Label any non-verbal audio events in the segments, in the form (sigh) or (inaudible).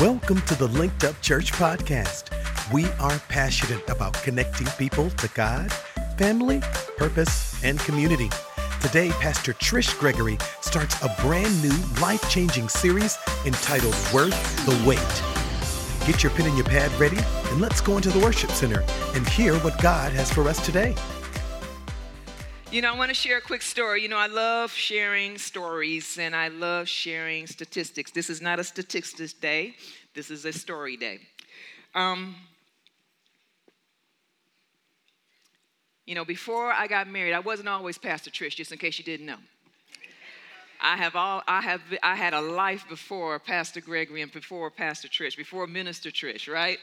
Welcome to the Linked Up Church podcast. We are passionate about connecting people to God, family, purpose, and community. Today, Pastor Trish Gregory starts a brand new life changing series entitled Worth the Wait. Get your pen and your pad ready, and let's go into the worship center and hear what God has for us today. You know, I want to share a quick story. You know, I love sharing stories and I love sharing statistics. This is not a statistics day, this is a story day. Um, you know, before I got married, I wasn't always Pastor Trish, just in case you didn't know. I have all I have I had a life before Pastor Gregory and before Pastor Trish, before Minister Trish, right?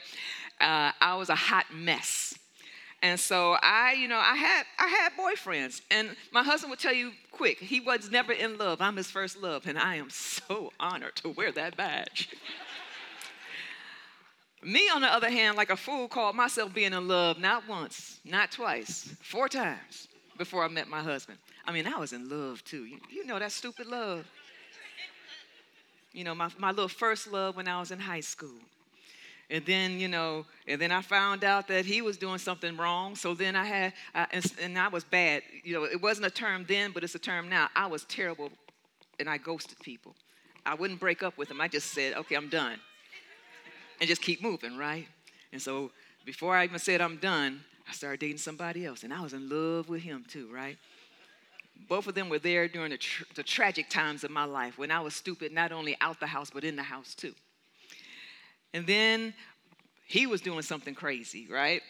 Uh, I was a hot mess. And so I, you know, I had I had boyfriends, and my husband would tell you quick, he was never in love. I'm his first love, and I am so (laughs) honored to wear that badge. Me, on the other hand, like a fool, called myself being in love not once, not twice, four times before I met my husband. I mean, I was in love too. You, you know that stupid love. You know, my, my little first love when I was in high school. And then, you know, and then I found out that he was doing something wrong. So then I had, I, and, and I was bad. You know, it wasn't a term then, but it's a term now. I was terrible and I ghosted people. I wouldn't break up with them. I just said, okay, I'm done. And just keep moving, right? And so before I even said I'm done, I started dating somebody else. And I was in love with him too, right? Both of them were there during the, the tragic times of my life when I was stupid, not only out the house, but in the house too. And then he was doing something crazy, right?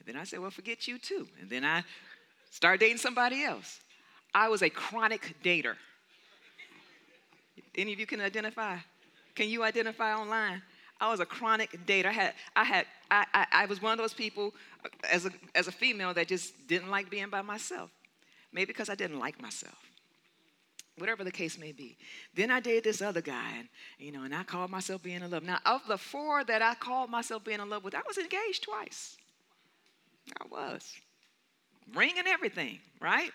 And then I said, Well, forget you too. And then I started dating somebody else. I was a chronic dater. Any of you can identify? Can you identify online? I was a chronic dater. I had, I had, I, I, I was one of those people uh, as a, as a female that just didn't like being by myself. Maybe because I didn't like myself whatever the case may be. Then I dated this other guy, and you know, and I called myself being in love. Now, of the four that I called myself being in love with, I was engaged twice. I was. Ring and everything, right?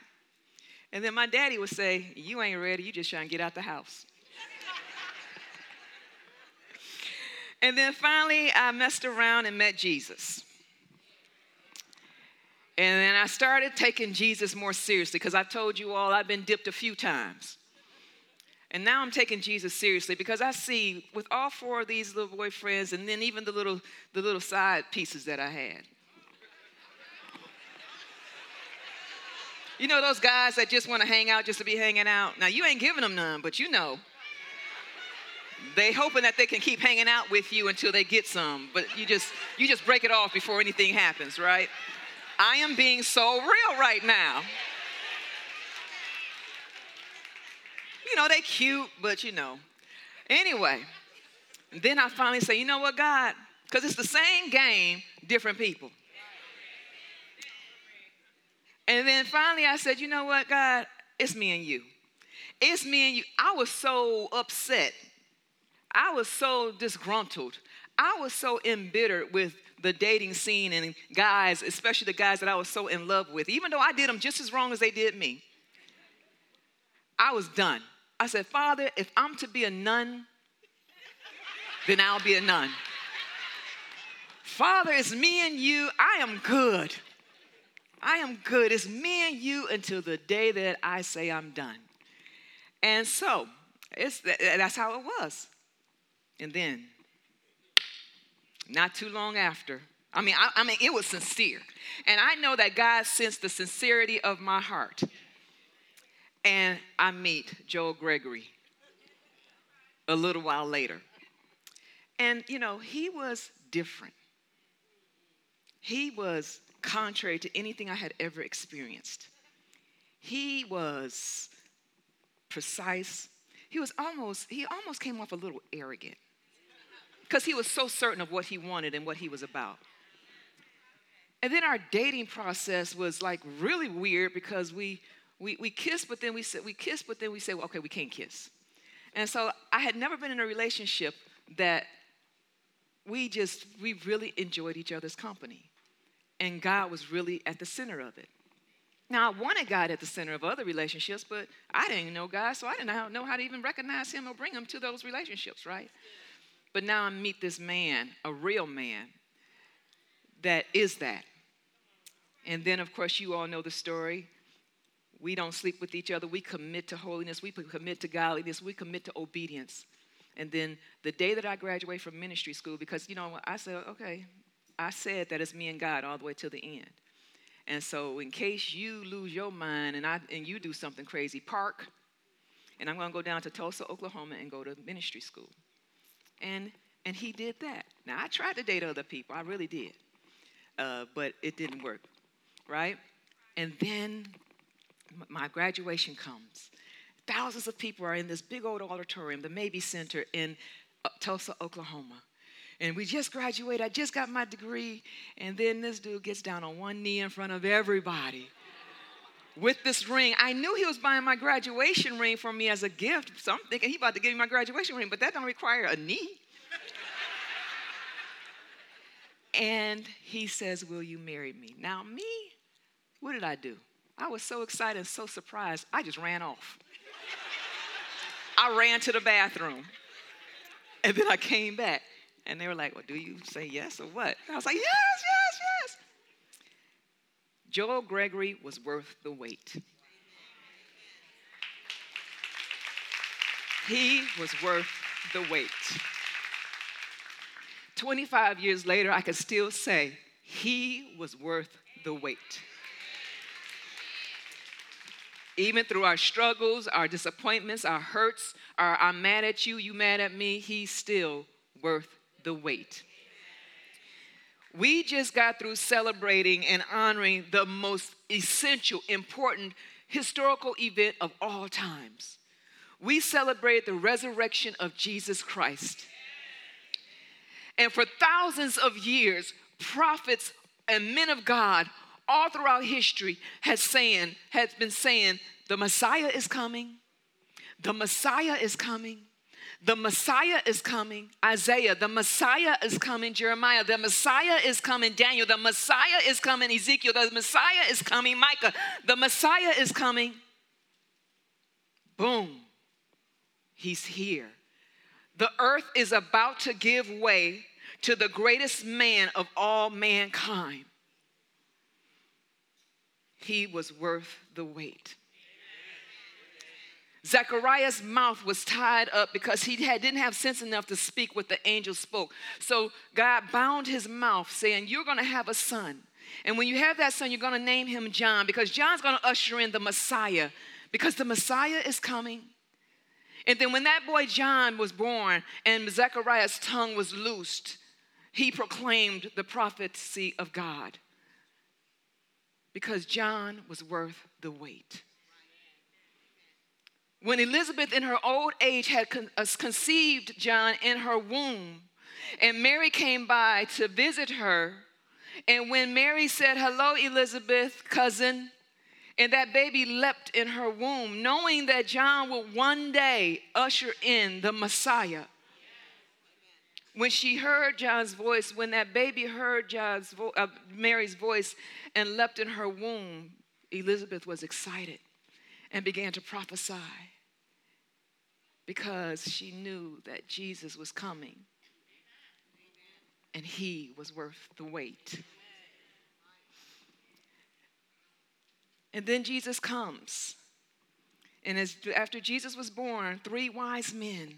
And then my daddy would say, You ain't ready, you just trying to get out the house. (laughs) and then finally, I messed around and met Jesus. And then I started taking Jesus more seriously because I told you all I've been dipped a few times. And now I'm taking Jesus seriously because I see with all four of these little boyfriends and then even the little the little side pieces that I had. You know those guys that just want to hang out just to be hanging out? Now you ain't giving them none, but you know. They hoping that they can keep hanging out with you until they get some, but you just you just break it off before anything happens, right? I am being so real right now. You know, they cute, but you know. Anyway, then I finally say, you know what, God? Because it's the same game, different people. And then finally I said, you know what, God? It's me and you. It's me and you. I was so upset. I was so disgruntled. I was so embittered with the dating scene and guys, especially the guys that I was so in love with, even though I did them just as wrong as they did me, I was done. I said, Father, if I'm to be a nun, then I'll be a nun. Father, it's me and you. I am good. I am good. It's me and you until the day that I say I'm done. And so, it's, that's how it was. And then not too long after. I mean, I, I mean, it was sincere. And I know that God sensed the sincerity of my heart. And I meet Joel Gregory a little while later. And, you know, he was different. He was contrary to anything I had ever experienced. He was precise. He was almost, he almost came off a little arrogant because he was so certain of what he wanted and what he was about. And then our dating process was like really weird because we we, we kissed, but then we said we kissed, but then we said, well, okay, we can't kiss. And so I had never been in a relationship that we just we really enjoyed each other's company. And God was really at the center of it. Now I wanted God at the center of other relationships, but I didn't know God, so I didn't know how to even recognize him or bring him to those relationships, right? But now I meet this man, a real man, that is that. And then, of course, you all know the story. We don't sleep with each other. We commit to holiness. We commit to godliness. We commit to obedience. And then the day that I graduate from ministry school, because, you know, I said, okay, I said that it's me and God all the way to the end. And so, in case you lose your mind and, I, and you do something crazy, park. And I'm going to go down to Tulsa, Oklahoma, and go to ministry school. And, and he did that. Now, I tried to date other people, I really did. Uh, but it didn't work, right? And then my graduation comes. Thousands of people are in this big old auditorium, the Mabee Center in uh, Tulsa, Oklahoma. And we just graduated. I just got my degree. And then this dude gets down on one knee in front of everybody with this ring. I knew he was buying my graduation ring for me as a gift. So I'm thinking he about to give me my graduation ring, but that don't require a knee. and he says, Will you marry me? Now, me, what did I do? I was so excited and so surprised, I just ran off. I ran to the bathroom. And then I came back. And they were like, Well, do you say yes or what? I was like, Yes, yes, yes. Joel Gregory was worth the wait. He was worth the wait. 25 years later, I can still say, He was worth the wait. Even through our struggles, our disappointments, our hurts, our I'm mad at you, you mad at me, He's still worth the wait. We just got through celebrating and honoring the most essential, important historical event of all times. We celebrate the resurrection of Jesus Christ. And for thousands of years, prophets and men of God all throughout history has saying has been saying the Messiah is coming. The Messiah is coming. The Messiah is coming. Isaiah, the Messiah is coming. Jeremiah, the Messiah is coming. Daniel, the Messiah is coming. Ezekiel, the Messiah is coming. Micah, the Messiah is coming. Boom. He's here. The earth is about to give way to the greatest man of all mankind. He was worth the wait. Zechariah's mouth was tied up because he had, didn't have sense enough to speak what the angel spoke. So God bound his mouth, saying, You're going to have a son. And when you have that son, you're going to name him John because John's going to usher in the Messiah because the Messiah is coming. And then when that boy John was born and Zechariah's tongue was loosed, he proclaimed the prophecy of God because John was worth the wait. When Elizabeth, in her old age, had uh, conceived John in her womb, and Mary came by to visit her, and when Mary said, Hello, Elizabeth, cousin, and that baby leapt in her womb, knowing that John would one day usher in the Messiah. When she heard John's voice, when that baby heard John's vo- uh, Mary's voice and leapt in her womb, Elizabeth was excited and began to prophesy because she knew that Jesus was coming and he was worth the wait. And then Jesus comes. And as, after Jesus was born, three wise men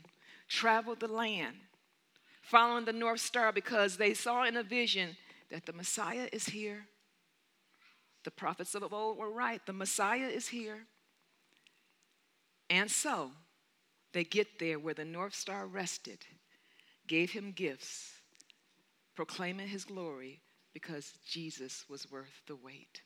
traveled the land following the North Star because they saw in a vision that the Messiah is here. The prophets of old were right. The Messiah is here. And so they get there where the North Star rested, gave him gifts, proclaiming his glory because Jesus was worth the wait.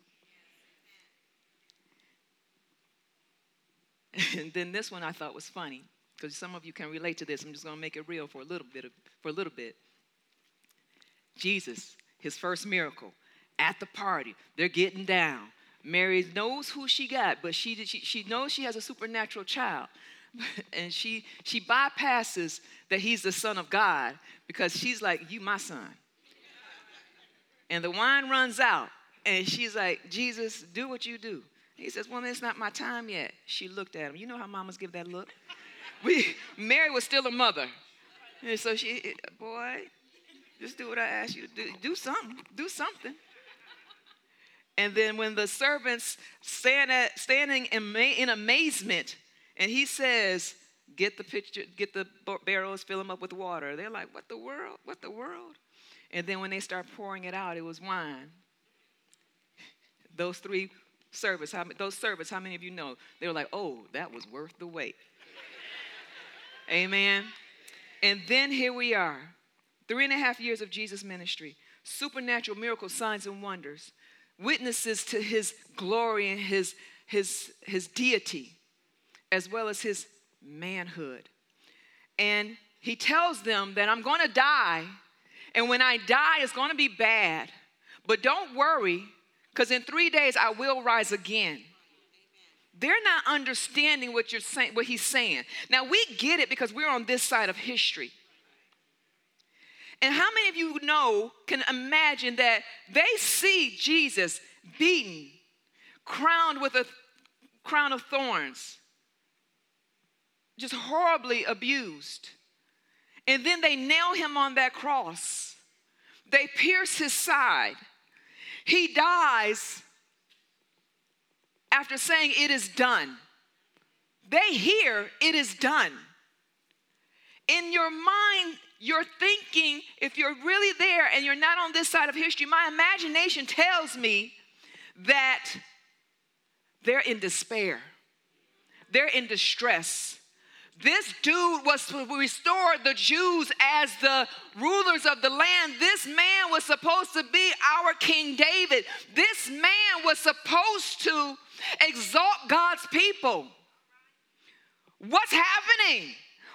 (laughs) And then this one I thought was funny because some of you can relate to this. I'm just going to make it real for a little bit. Of, for a little bit. Jesus, his first miracle, at the party, they're getting down. Mary knows who she got, but she, she, she knows she has a supernatural child. (laughs) and she, she bypasses that he's the son of God because she's like, You, my son. And the wine runs out, and she's like, Jesus, do what you do. He says, Woman, it's not my time yet. She looked at him. You know how mamas give that look? We, Mary was still a mother. And so she, boy, just do what I ask you to do. Do something. Do something. And then when the servants stand at, standing in, in amazement, and he says, "Get the pitcher, get the barrels, fill them up with water." They're like, "What the world? What the world?" And then when they start pouring it out, it was wine. (laughs) Those three servants, how, those servants, how many of you know? They were like, "Oh, that was worth the wait." (laughs) Amen. And then here we are, three and a half years of Jesus' ministry, supernatural miracles, signs, and wonders witnesses to his glory and his, his, his deity, as well as his manhood. And he tells them that I'm going to die, and when I die, it's going to be bad. But don't worry, because in three days I will rise again. They're not understanding what you're saying, what he's saying. Now we get it because we're on this side of history. And how many of you know, can imagine that they see Jesus beaten, crowned with a crown of thorns, just horribly abused. And then they nail him on that cross. They pierce his side. He dies after saying, It is done. They hear, It is done. In your mind, you're thinking, if you're really there and you're not on this side of history, my imagination tells me that they're in despair, they're in distress. This dude was to restore the Jews as the rulers of the land. This man was supposed to be our King David. This man was supposed to exalt God's people. What's happening?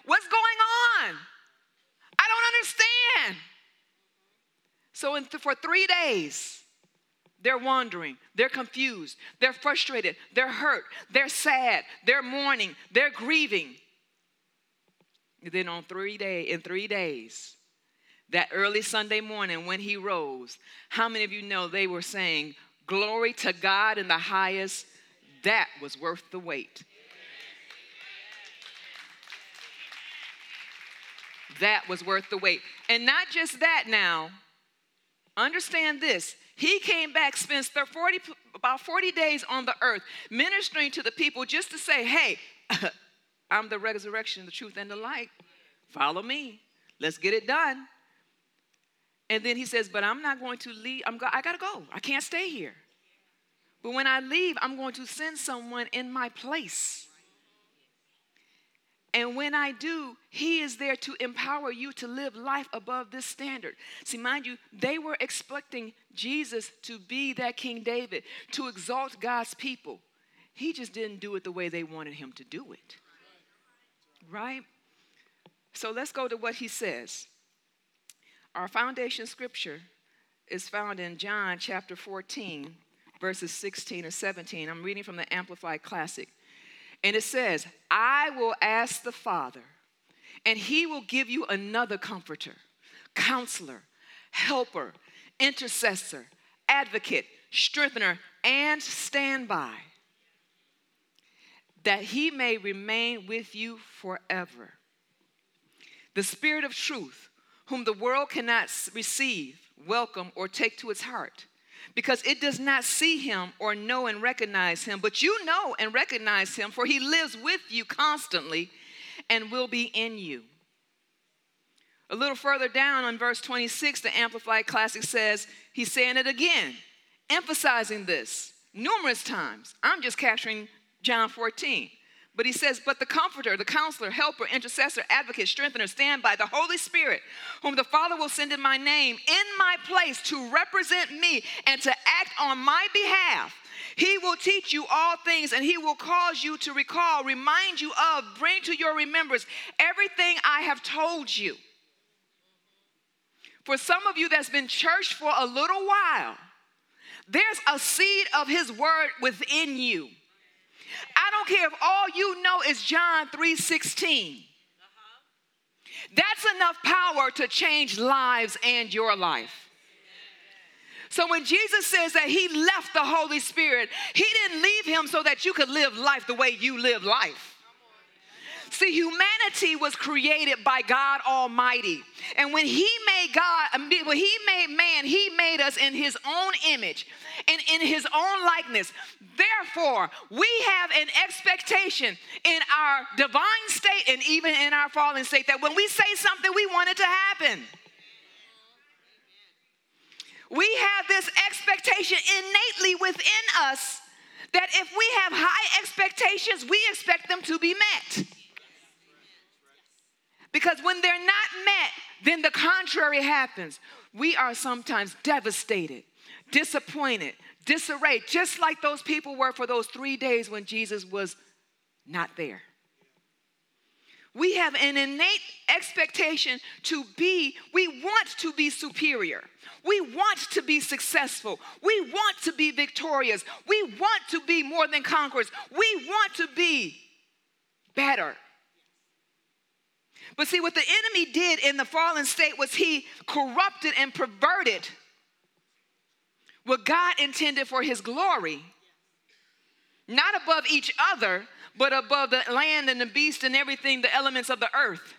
What's going on? Don't understand. So, th- for three days, they're wandering, they're confused, they're frustrated, they're hurt, they're sad, they're mourning, they're grieving. And then on three day, in three days, that early Sunday morning when he rose, how many of you know they were saying, Glory to God in the highest? That was worth the wait. That was worth the wait. And not just that now, understand this. He came back, spent 40, about 40 days on the earth, ministering to the people just to say, hey, (laughs) I'm the resurrection, the truth, and the light. Follow me. Let's get it done. And then he says, but I'm not going to leave. I'm go- I got to go. I can't stay here. But when I leave, I'm going to send someone in my place. And when I do, He is there to empower you to live life above this standard. See, mind you, they were expecting Jesus to be that King David, to exalt God's people. He just didn't do it the way they wanted him to do it. Right? So let's go to what he says. Our foundation scripture is found in John chapter 14, verses 16 and 17. I'm reading from the Amplified Classic. And it says, I will ask the Father, and he will give you another comforter, counselor, helper, intercessor, advocate, strengthener, and standby, that he may remain with you forever. The Spirit of truth, whom the world cannot receive, welcome, or take to its heart because it does not see him or know and recognize him, but you know and recognize him, for he lives with you constantly and will be in you. A little further down on verse 26, the Amplified Classic says, He's saying it again, emphasizing this numerous times. I'm just capturing John 14. But he says, But the Comforter, the Counselor, Helper, Intercessor, Advocate, Strengthener, stand by the Holy Spirit, whom the Father will send in my name, in my place to represent me and to act on my behalf. He will teach you all things and he will cause you to recall, remind you of, bring to your remembrance everything I have told you. For some of you that's been church for a little while, there's a seed of his word within you. I don't care if all you know is John 3:16. That's enough power to change lives and your life. So when Jesus says that he left the Holy Spirit, he didn't leave him so that you could live life the way you live life. See, humanity was created by God Almighty. And when He made God, when He made man, He made us in His own image and in His own likeness. Therefore, we have an expectation in our divine state and even in our fallen state that when we say something, we want it to happen. We have this expectation innately within us that if we have high expectations, we expect them to be met. Because when they're not met, then the contrary happens. We are sometimes devastated, disappointed, disarray, just like those people were for those three days when Jesus was not there. We have an innate expectation to be, we want to be superior. We want to be successful. We want to be victorious. We want to be more than conquerors. We want to be better. But see, what the enemy did in the fallen state was he corrupted and perverted what God intended for his glory, not above each other, but above the land and the beast and everything, the elements of the earth.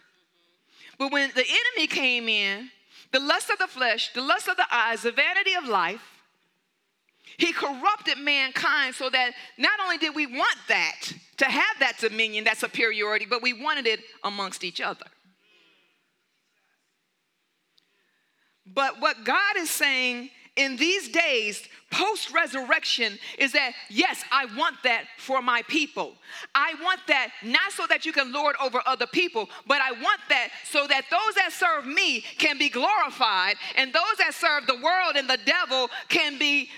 But when the enemy came in, the lust of the flesh, the lust of the eyes, the vanity of life, he corrupted mankind so that not only did we want that, to have that dominion, that superiority, but we wanted it amongst each other. But what God is saying in these days, post resurrection, is that yes, I want that for my people. I want that not so that you can lord over other people, but I want that so that those that serve me can be glorified, and those that serve the world and the devil can be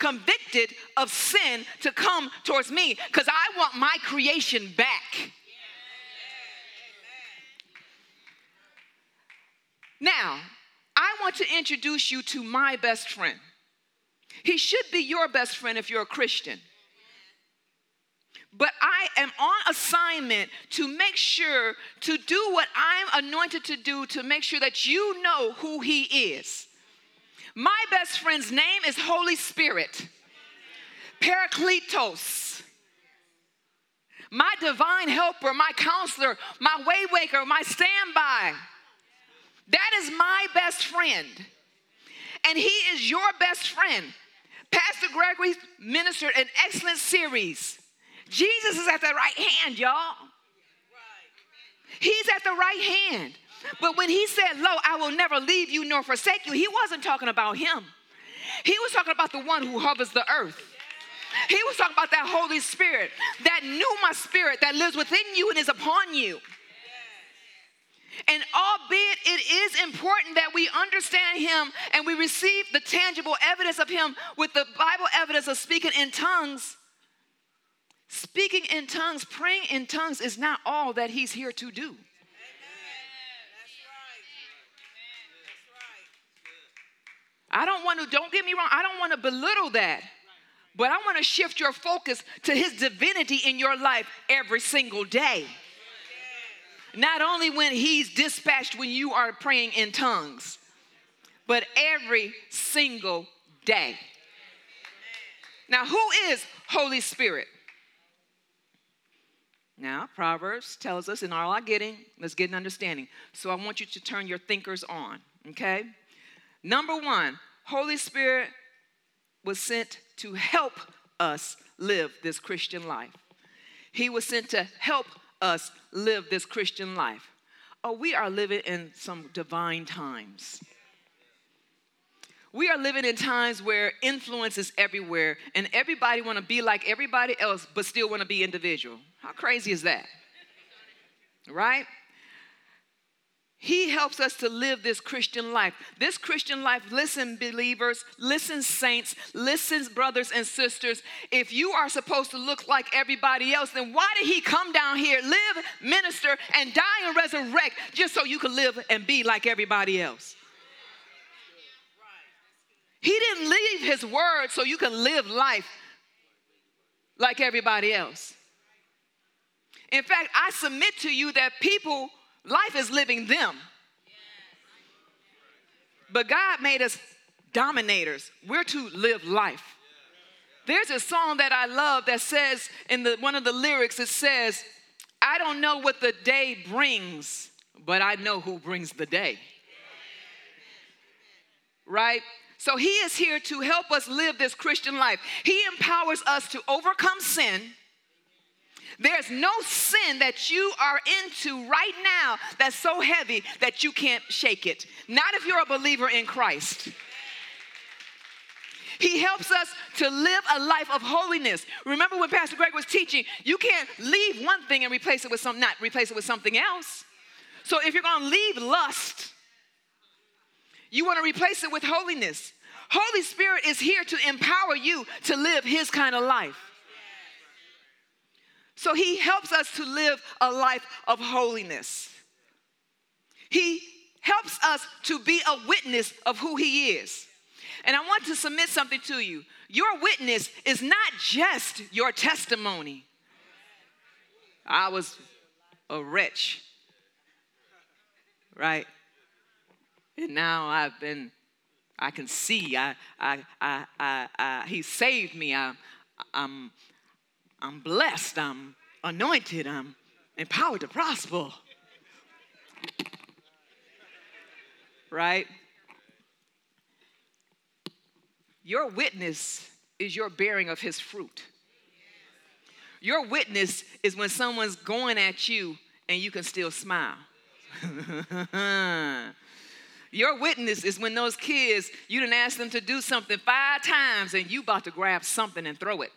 convicted of sin to come towards me because I want my creation back. Now, I want to introduce you to my best friend. He should be your best friend if you're a Christian. But I am on assignment to make sure to do what I'm anointed to do to make sure that you know who he is. My best friend's name is Holy Spirit, Parakletos. My divine helper, my counselor, my waymaker, my standby. That is my best friend. And he is your best friend. Pastor Gregory ministered an excellent series. Jesus is at the right hand, y'all. He's at the right hand. But when he said, Lo, I will never leave you nor forsake you, he wasn't talking about him. He was talking about the one who hovers the earth. He was talking about that Holy Spirit, that pneuma spirit that lives within you and is upon you. And albeit it is important that we understand him and we receive the tangible evidence of him with the Bible evidence of speaking in tongues, speaking in tongues, praying in tongues is not all that he's here to do. I don't want to, don't get me wrong, I don't want to belittle that. But I want to shift your focus to his divinity in your life every single day. Not only when he's dispatched when you are praying in tongues, but every single day. Now, who is Holy Spirit? Now, Proverbs tells us in all our getting, let's get an understanding. So I want you to turn your thinkers on, okay? Number one, Holy Spirit was sent to help us live this Christian life. He was sent to help us live this Christian life. Oh, we are living in some divine times. We are living in times where influence is everywhere and everybody want to be like everybody else but still want to be individual. How crazy is that? Right? He helps us to live this Christian life. This Christian life, listen, believers, listen, saints, listen, brothers and sisters. If you are supposed to look like everybody else, then why did He come down here, live, minister, and die and resurrect just so you could live and be like everybody else? He didn't leave His word so you can live life like everybody else. In fact, I submit to you that people Life is living them. But God made us dominators. We're to live life. There's a song that I love that says in the one of the lyrics it says I don't know what the day brings, but I know who brings the day. Right? So he is here to help us live this Christian life. He empowers us to overcome sin. There's no sin that you are into right now that's so heavy that you can't shake it. Not if you're a believer in Christ. He helps us to live a life of holiness. Remember when Pastor Greg was teaching, you can't leave one thing and replace it with some not replace it with something else. So if you're going to leave lust, you want to replace it with holiness. Holy Spirit is here to empower you to live his kind of life. So he helps us to live a life of holiness. He helps us to be a witness of who he is. And I want to submit something to you. Your witness is not just your testimony. I was a wretch, right? And now I've been, I can see, I, I, I, I, I he saved me. I, I'm, I'm blessed, I'm anointed, I'm empowered to prosper. Right? Your witness is your bearing of his fruit. Your witness is when someone's going at you and you can still smile. (laughs) Your witness is when those kids, you didn't ask them to do something five times and you about to grab something and throw it.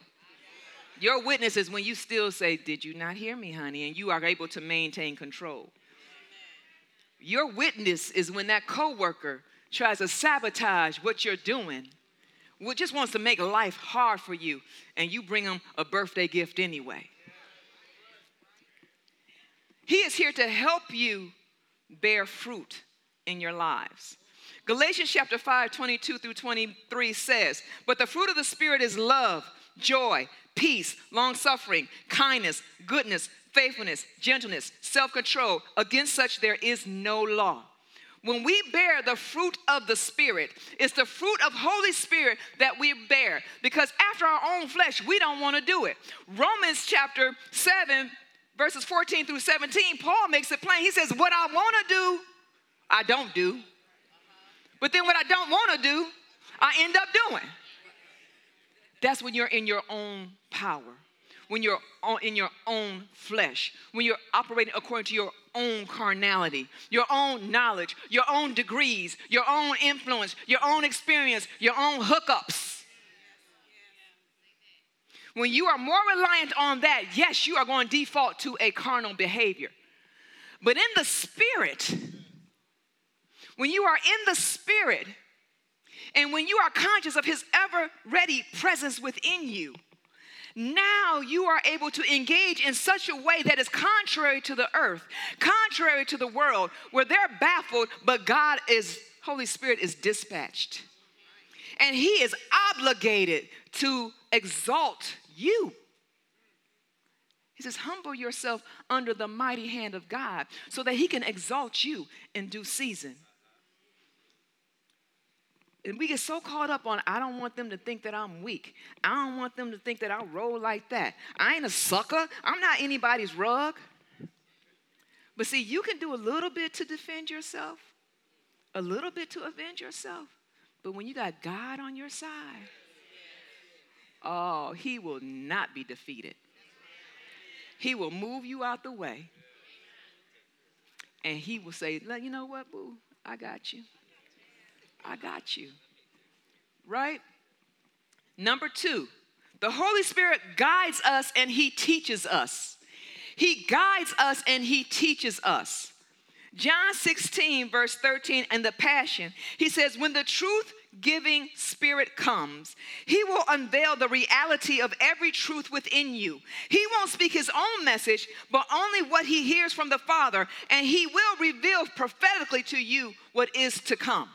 Your witness is when you still say, Did you not hear me, honey? And you are able to maintain control. Your witness is when that coworker tries to sabotage what you're doing just wants to make life hard for you, and you bring them a birthday gift anyway. He is here to help you bear fruit in your lives. Galatians chapter 5, 22 through 23 says, But the fruit of the Spirit is love, joy, peace, long suffering, kindness, goodness, faithfulness, gentleness, self control. Against such there is no law. When we bear the fruit of the Spirit, it's the fruit of Holy Spirit that we bear because after our own flesh, we don't want to do it. Romans chapter 7, verses 14 through 17, Paul makes it plain. He says, What I want to do, I don't do. But then what I don't want to do, I end up doing. That's when you're in your own power, when you're in your own flesh, when you're operating according to your own carnality, your own knowledge, your own degrees, your own influence, your own experience, your own hookups. When you are more reliant on that, yes, you are going to default to a carnal behavior. But in the spirit, when you are in the spirit, and when you are conscious of his ever ready presence within you, now you are able to engage in such a way that is contrary to the earth, contrary to the world, where they're baffled, but God is, Holy Spirit is dispatched. And He is obligated to exalt you. He says, Humble yourself under the mighty hand of God so that He can exalt you in due season. And we get so caught up on, I don't want them to think that I'm weak. I don't want them to think that I roll like that. I ain't a sucker. I'm not anybody's rug. But see, you can do a little bit to defend yourself, a little bit to avenge yourself. But when you got God on your side, oh, He will not be defeated. He will move you out the way. And He will say, You know what, boo? I got you. I got you. Right? Number two, the Holy Spirit guides us and He teaches us. He guides us and He teaches us. John 16, verse 13, and the Passion, he says, When the truth giving spirit comes, he will unveil the reality of every truth within you. He won't speak his own message, but only what he hears from the Father, and he will reveal prophetically to you what is to come.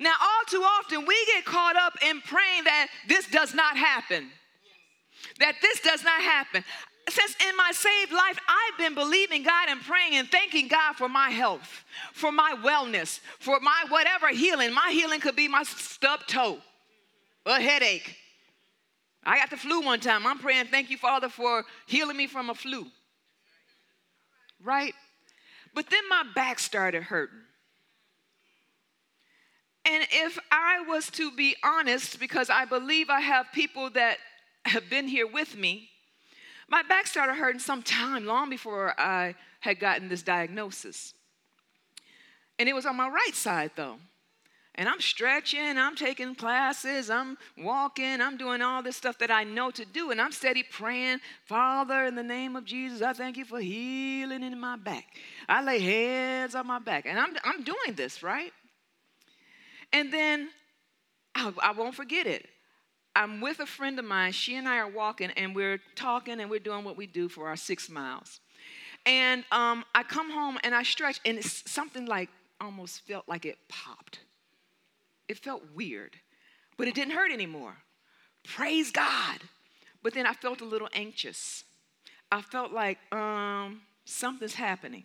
Now, all too often, we get caught up in praying that this does not happen. That this does not happen. Since in my saved life, I've been believing God and praying and thanking God for my health, for my wellness, for my whatever healing. My healing could be my stubbed toe, a headache. I got the flu one time. I'm praying, thank you, Father, for healing me from a flu. right? But then my back started hurting. And if I was to be honest, because I believe I have people that have been here with me, my back started hurting some time long before I had gotten this diagnosis. And it was on my right side though. And I'm stretching, I'm taking classes, I'm walking, I'm doing all this stuff that I know to do. And I'm steady praying, Father, in the name of Jesus, I thank you for healing in my back. I lay hands on my back. And I'm, I'm doing this, right? And then I, I won't forget it. I'm with a friend of mine. She and I are walking, and we're talking, and we're doing what we do for our six miles. And um, I come home and I stretch, and it's something like almost felt like it popped. It felt weird, but it didn't hurt anymore. Praise God. But then I felt a little anxious. I felt like um, something's happening.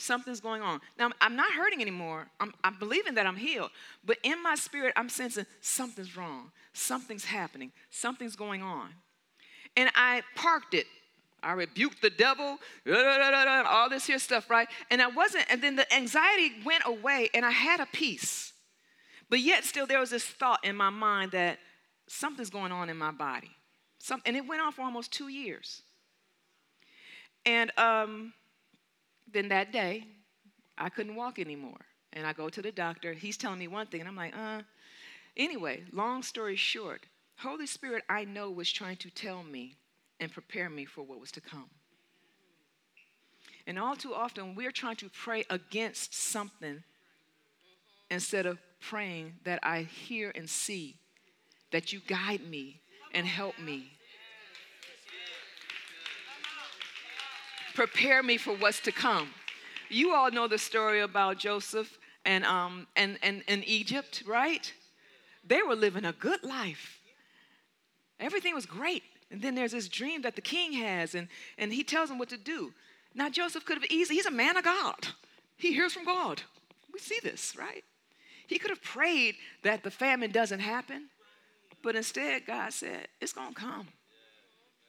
Something's going on. Now, I'm not hurting anymore. I'm, I'm believing that I'm healed. But in my spirit, I'm sensing something's wrong. Something's happening. Something's going on. And I parked it I rebuked the devil, all this here stuff, right? And I wasn't, and then the anxiety went away and I had a peace. But yet, still, there was this thought in my mind that something's going on in my body. Some, and it went on for almost two years. And um, then that day, I couldn't walk anymore. And I go to the doctor. He's telling me one thing, and I'm like, uh. Anyway, long story short, Holy Spirit, I know, was trying to tell me and prepare me for what was to come. And all too often, we're trying to pray against something instead of praying that I hear and see, that you guide me and help me. Prepare me for what's to come. You all know the story about Joseph and, um, and, and, and Egypt, right? They were living a good life. Everything was great. And then there's this dream that the king has, and, and he tells him what to do. Now, Joseph could have easily, he's a man of God. He hears from God. We see this, right? He could have prayed that the famine doesn't happen, but instead, God said, It's going to come.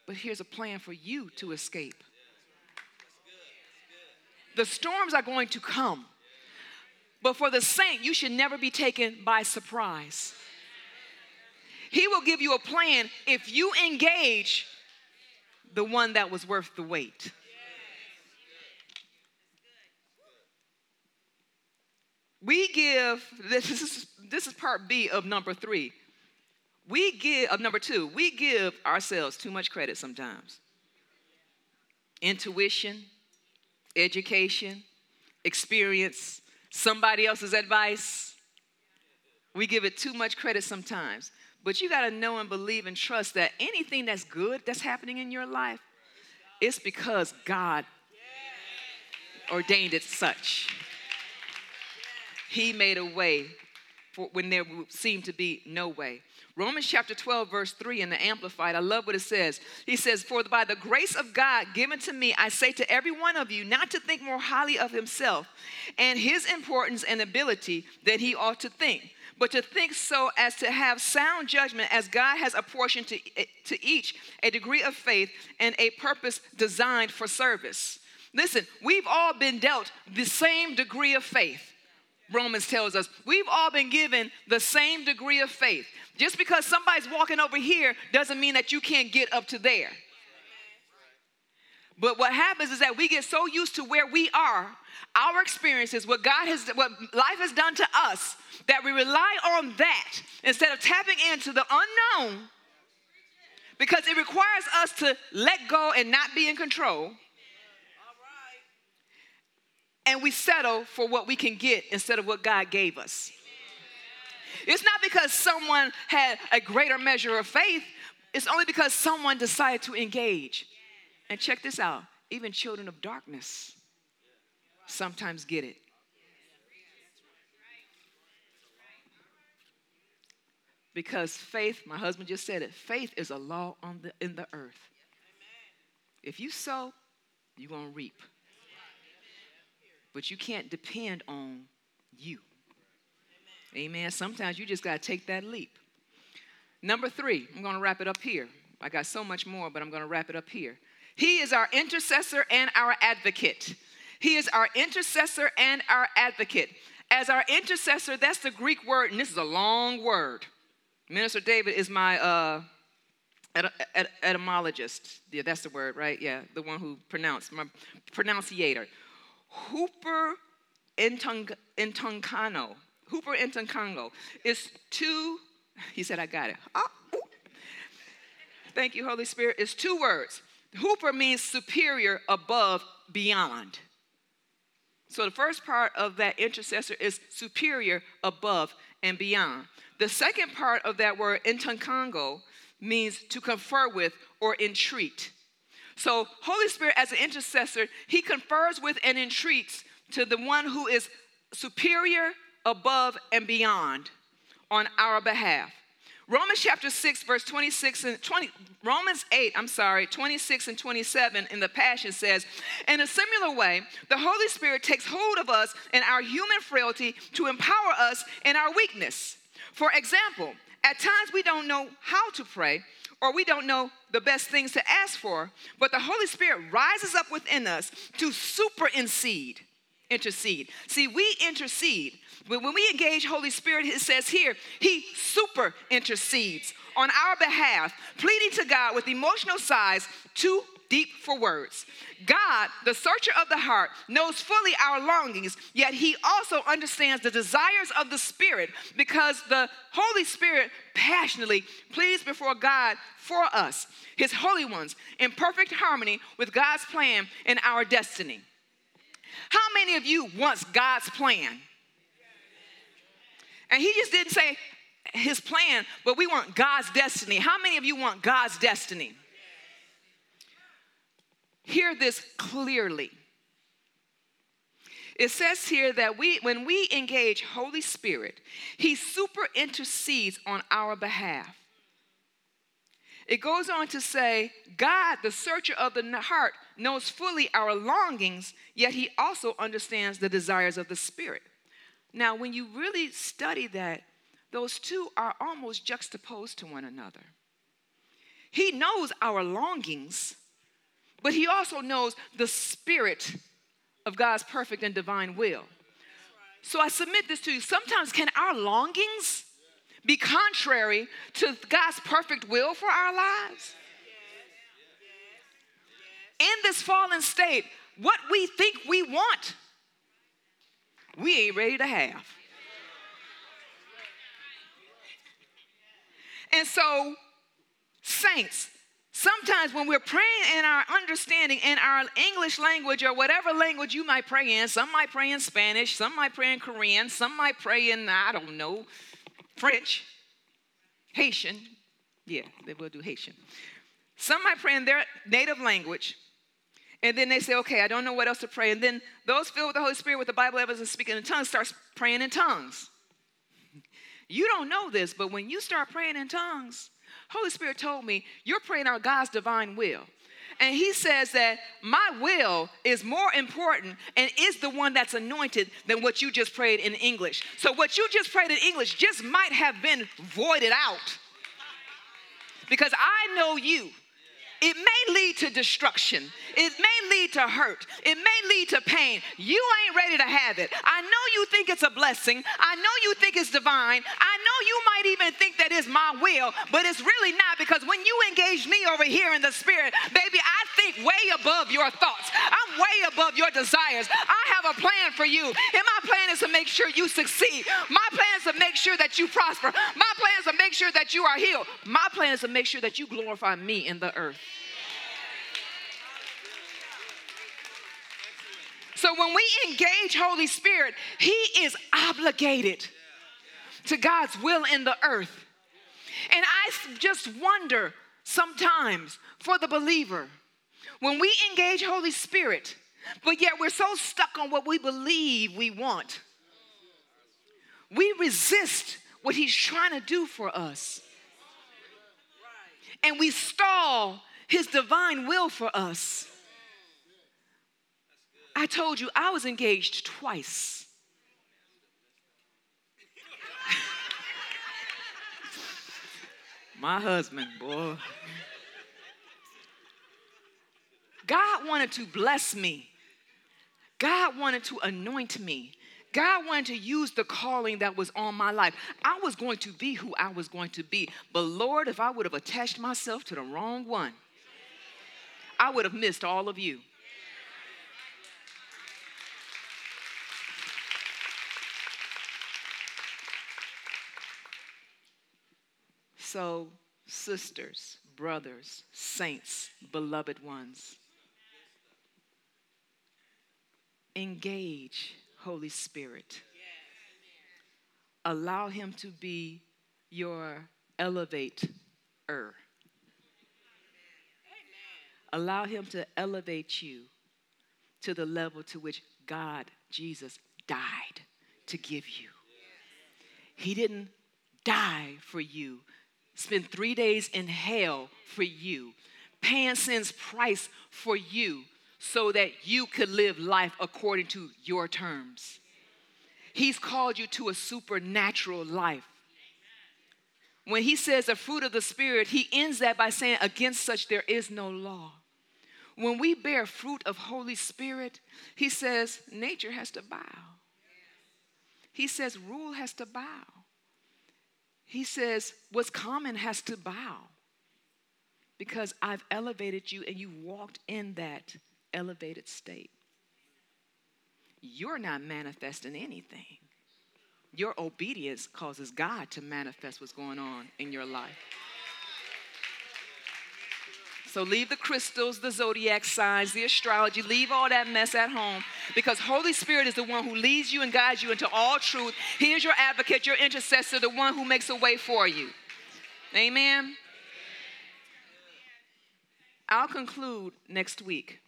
But here's a plan for you to escape. The storms are going to come, but for the saint, you should never be taken by surprise. He will give you a plan if you engage the one that was worth the wait. We give, this is, this is part B of number three. We give, of number two, we give ourselves too much credit sometimes. Intuition, education, experience, somebody else's advice. We give it too much credit sometimes. But you got to know and believe and trust that anything that's good that's happening in your life, it's because God ordained it such. He made a way for when there seemed to be no way. Romans chapter 12, verse 3 in the Amplified, I love what it says. He says, For by the grace of God given to me, I say to every one of you not to think more highly of himself and his importance and ability than he ought to think but to think so as to have sound judgment as God has apportioned to, eh, to each a degree of faith and a purpose designed for service. Listen, we've all been dealt the same degree of faith. Romans tells us we've all been given the same degree of faith. Just because somebody's walking over here doesn't mean that you can't get up to there. But what happens is that we get so used to where we are, our experiences, what God has, what life has done to us, that we rely on that instead of tapping into the unknown because it requires us to let go and not be in control. And we settle for what we can get instead of what God gave us. It's not because someone had a greater measure of faith, it's only because someone decided to engage. And check this out even children of darkness sometimes get it. Because faith, my husband just said it, faith is a law on the, in the earth. If you sow, you're going to reap. But you can't depend on you. Amen. Sometimes you just got to take that leap. Number three, I'm going to wrap it up here. I got so much more, but I'm going to wrap it up here. He is our intercessor and our advocate. He is our intercessor and our advocate. As our intercessor, that's the Greek word, and this is a long word. Minister David is my uh, et- et- etymologist. Yeah, that's the word, right? Yeah, the one who pronounced, my pronunciator. Hooper intuncano. Hooper intuncano is two, he said, I got it. Oh, Thank you, Holy Spirit. It's two words. Hooper means superior, above, beyond. So the first part of that intercessor is superior, above, and beyond. The second part of that word, intunkango, means to confer with or entreat. So Holy Spirit, as an intercessor, he confers with and entreats to the one who is superior, above, and beyond on our behalf. Romans chapter 6, verse 26 and 20, Romans 8, I'm sorry, 26 and 27 in the Passion says, In a similar way, the Holy Spirit takes hold of us in our human frailty to empower us in our weakness. For example, at times we don't know how to pray or we don't know the best things to ask for, but the Holy Spirit rises up within us to super intercede. See, we intercede when we engage Holy Spirit, it says here, He super intercedes on our behalf, pleading to God with emotional sighs too deep for words. God, the searcher of the heart, knows fully our longings, yet He also understands the desires of the Spirit because the Holy Spirit passionately pleads before God for us, His holy ones, in perfect harmony with God's plan and our destiny. How many of you wants God's plan? And he just didn't say his plan, but we want God's destiny. How many of you want God's destiny? Hear this clearly. It says here that we, when we engage Holy Spirit, He super intercedes on our behalf. It goes on to say, God, the searcher of the heart, knows fully our longings, yet He also understands the desires of the Spirit. Now, when you really study that, those two are almost juxtaposed to one another. He knows our longings, but he also knows the spirit of God's perfect and divine will. So I submit this to you. Sometimes, can our longings be contrary to God's perfect will for our lives? In this fallen state, what we think we want we ain't ready to have. And so, saints, sometimes when we're praying in our understanding in our English language or whatever language you might pray in, some might pray in Spanish, some might pray in Korean, some might pray in, I don't know, French, Haitian. Yeah, they will do Haitian. Some might pray in their native language. And then they say, okay, I don't know what else to pray. And then those filled with the Holy Spirit with the Bible evidence and speaking in tongues starts praying in tongues. (laughs) You don't know this, but when you start praying in tongues, Holy Spirit told me you're praying out God's divine will. And he says that my will is more important and is the one that's anointed than what you just prayed in English. So what you just prayed in English just might have been voided out. Because I know you it may lead to destruction. It may lead to hurt. It may lead to pain. You ain't ready to have it. I know you think it's a blessing. I know you think it's divine. I know you might even think that it's my will, but it's really not because when you engage me over here in the spirit, baby, I think way above your thoughts. I'm way above your desires. I have a plan for you. And my plan is to make sure you succeed. My plan is to make sure that you prosper. My plan is to make sure that you are healed. My plan is to make sure that you glorify me in the earth. So when we engage Holy Spirit, He is obligated to God's will in the earth. And I just wonder sometimes for the believer, when we engage Holy Spirit, but yet we're so stuck on what we believe we want, we resist what He's trying to do for us. And we stall His divine will for us. I told you I was engaged twice. (laughs) My husband, boy. God wanted to bless me. God wanted to anoint me. God wanted to use the calling that was on my life. I was going to be who I was going to be. But Lord, if I would have attached myself to the wrong one, I would have missed all of you. So, sisters, brothers, saints, beloved ones, engage Holy Spirit. Allow Him to be your elevator. Allow Him to elevate you to the level to which God, Jesus, died to give you. He didn't die for you, spend three days in hell for you, paying sin's price for you so that you could live life according to your terms. He's called you to a supernatural life. When he says the fruit of the Spirit, he ends that by saying, Against such there is no law. When we bear fruit of Holy Spirit, he says, Nature has to bow. He says, Rule has to bow. He says, What's common has to bow because I've elevated you and you walked in that elevated state. You're not manifesting anything. Your obedience causes God to manifest what's going on in your life. So leave the crystals, the zodiac signs, the astrology, leave all that mess at home because Holy Spirit is the one who leads you and guides you into all truth. He is your advocate, your intercessor, the one who makes a way for you. Amen. I'll conclude next week.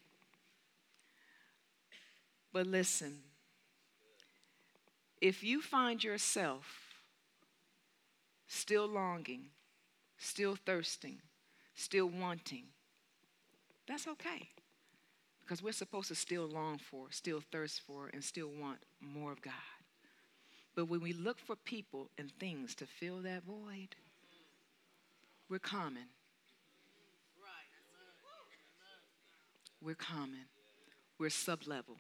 But listen, if you find yourself still longing, still thirsting, still wanting, that's okay. Because we're supposed to still long for, still thirst for, and still want more of God. But when we look for people and things to fill that void, we're common. We're common. We're sublevel.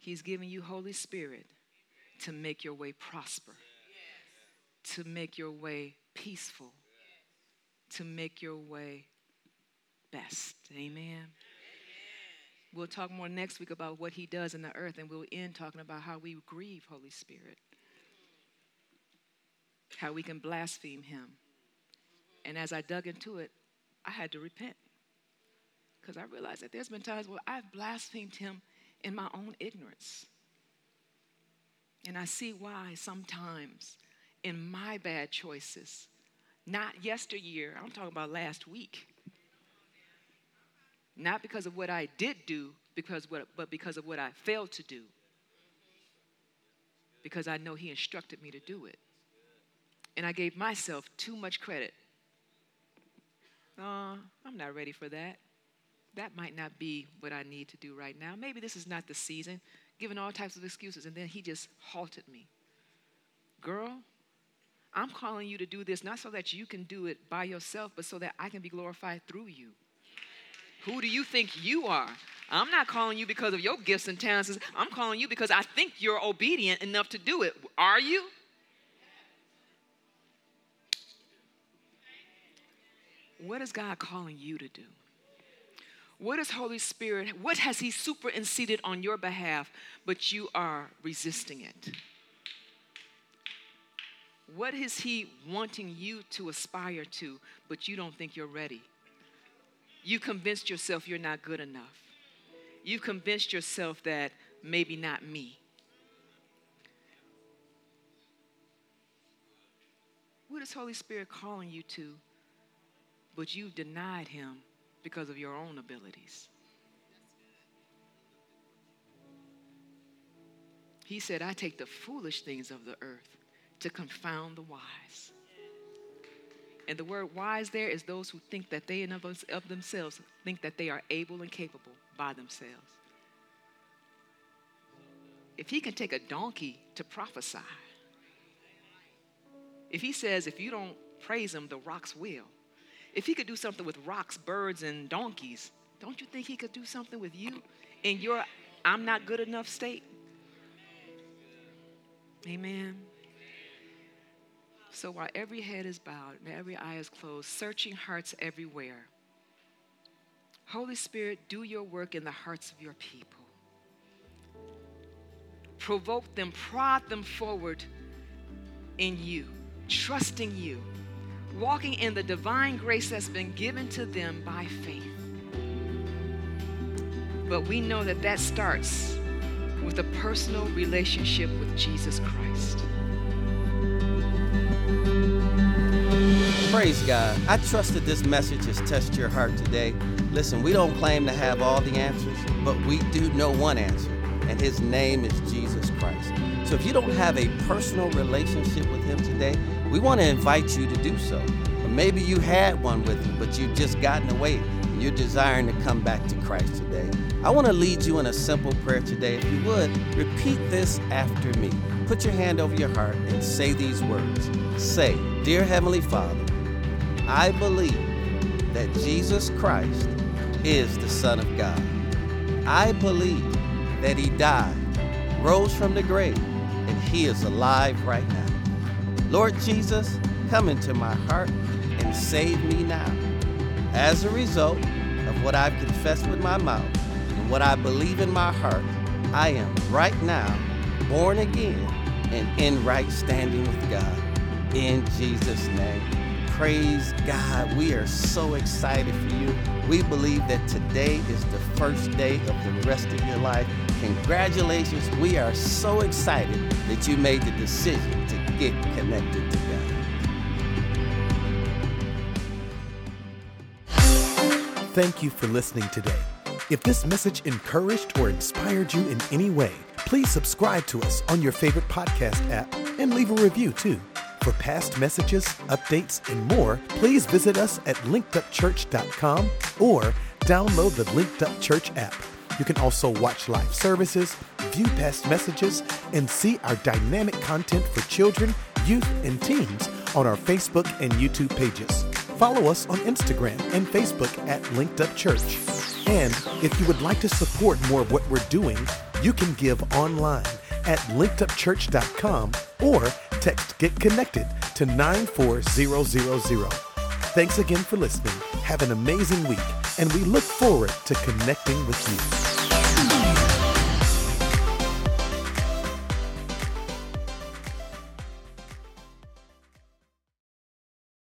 He's giving you Holy Spirit to make your way prosper, to make your way peaceful, to make your way best. Amen. We'll talk more next week about what he does in the earth, and we'll end talking about how we grieve Holy Spirit, how we can blaspheme him. And as I dug into it, I had to repent because I realized that there's been times where I've blasphemed him in my own ignorance. And I see why sometimes in my bad choices, not yesteryear, I'm talking about last week, not because of what I did do, because what, but because of what I failed to do. Because I know He instructed me to do it. And I gave myself too much credit. Uh, I'm not ready for that that might not be what I need to do right now. Maybe this is not the season, giving all types of excuses. And then he just halted me. Girl, I'm calling you to do this not so that you can do it by yourself, but so that I can be glorified through you. Who do you think you are? I'm not calling you because of your gifts and talents. I'm calling you because I think you're obedient enough to do it. Are you? What is God calling you to do? What is Holy Spirit? What has He superinseded on your behalf, but you are resisting it? What is He wanting you to aspire to, but you don't think you're ready? You convinced yourself you're not good enough. You convinced yourself that maybe not me. What is Holy Spirit calling you to, but you've denied Him because of your own abilities. He said, I take the foolish things of the earth to confound the wise. And the word wise there is those who think that they and of themselves think that they are able and capable by themselves. If he can take a donkey to prophesy, if he says, if you don't praise him, the rocks will, if he could do something with rocks, birds, and donkeys, Don't you think He could do something with you in your I'm not good enough state? Amen. So while every head is bowed and every eye is closed, searching hearts everywhere, Holy Spirit, do your work in the hearts of your people. Provoke them, prod them forward in you, trusting you, walking in the divine grace that's been given to them by faith. But we know that that starts with a personal relationship with Jesus Christ. Praise God. I trust that this message has touched your heart today. Listen, we don't claim to have all the answers, but we do know one answer, and his name is Jesus Christ. So if you don't have a personal relationship with him today, we want to invite you to do so. Or maybe you had one with him, but you've just gotten away and you're desiring to come back to Christ today. I want to lead you in a simple prayer today. If you would, repeat this after me. Put your hand over your heart and say these words. Say, Dear Heavenly Father, I believe that Jesus Christ is the Son of God. I believe that He died, rose from the grave, and He is alive right now. Lord Jesus, come into my heart and save me now. As a result of what I've confessed with my mouth and what I believe in my heart, I am right now born again and in right standing with God. In Jesus' name. Praise God. We are so excited for you. We believe that today is the first day of the rest of your life. Congratulations. We are so excited that you made the decision to get connected to God. Thank you for listening today. If this message encouraged or inspired you in any way, please subscribe to us on your favorite podcast app and leave a review too. For past messages, updates, and more, please visit us at linkedupchurch.com or download the Linked Up Church app. You can also watch live services, view past messages, and see our dynamic content for children, youth, and teens on our Facebook and YouTube pages. Follow us on Instagram and Facebook at Linked Up Church. And if you would like to support more of what we're doing, you can give online at linkedupchurch.com or text Get Connected to 94000. Thanks again for listening. Have an amazing week, and we look forward to connecting with you.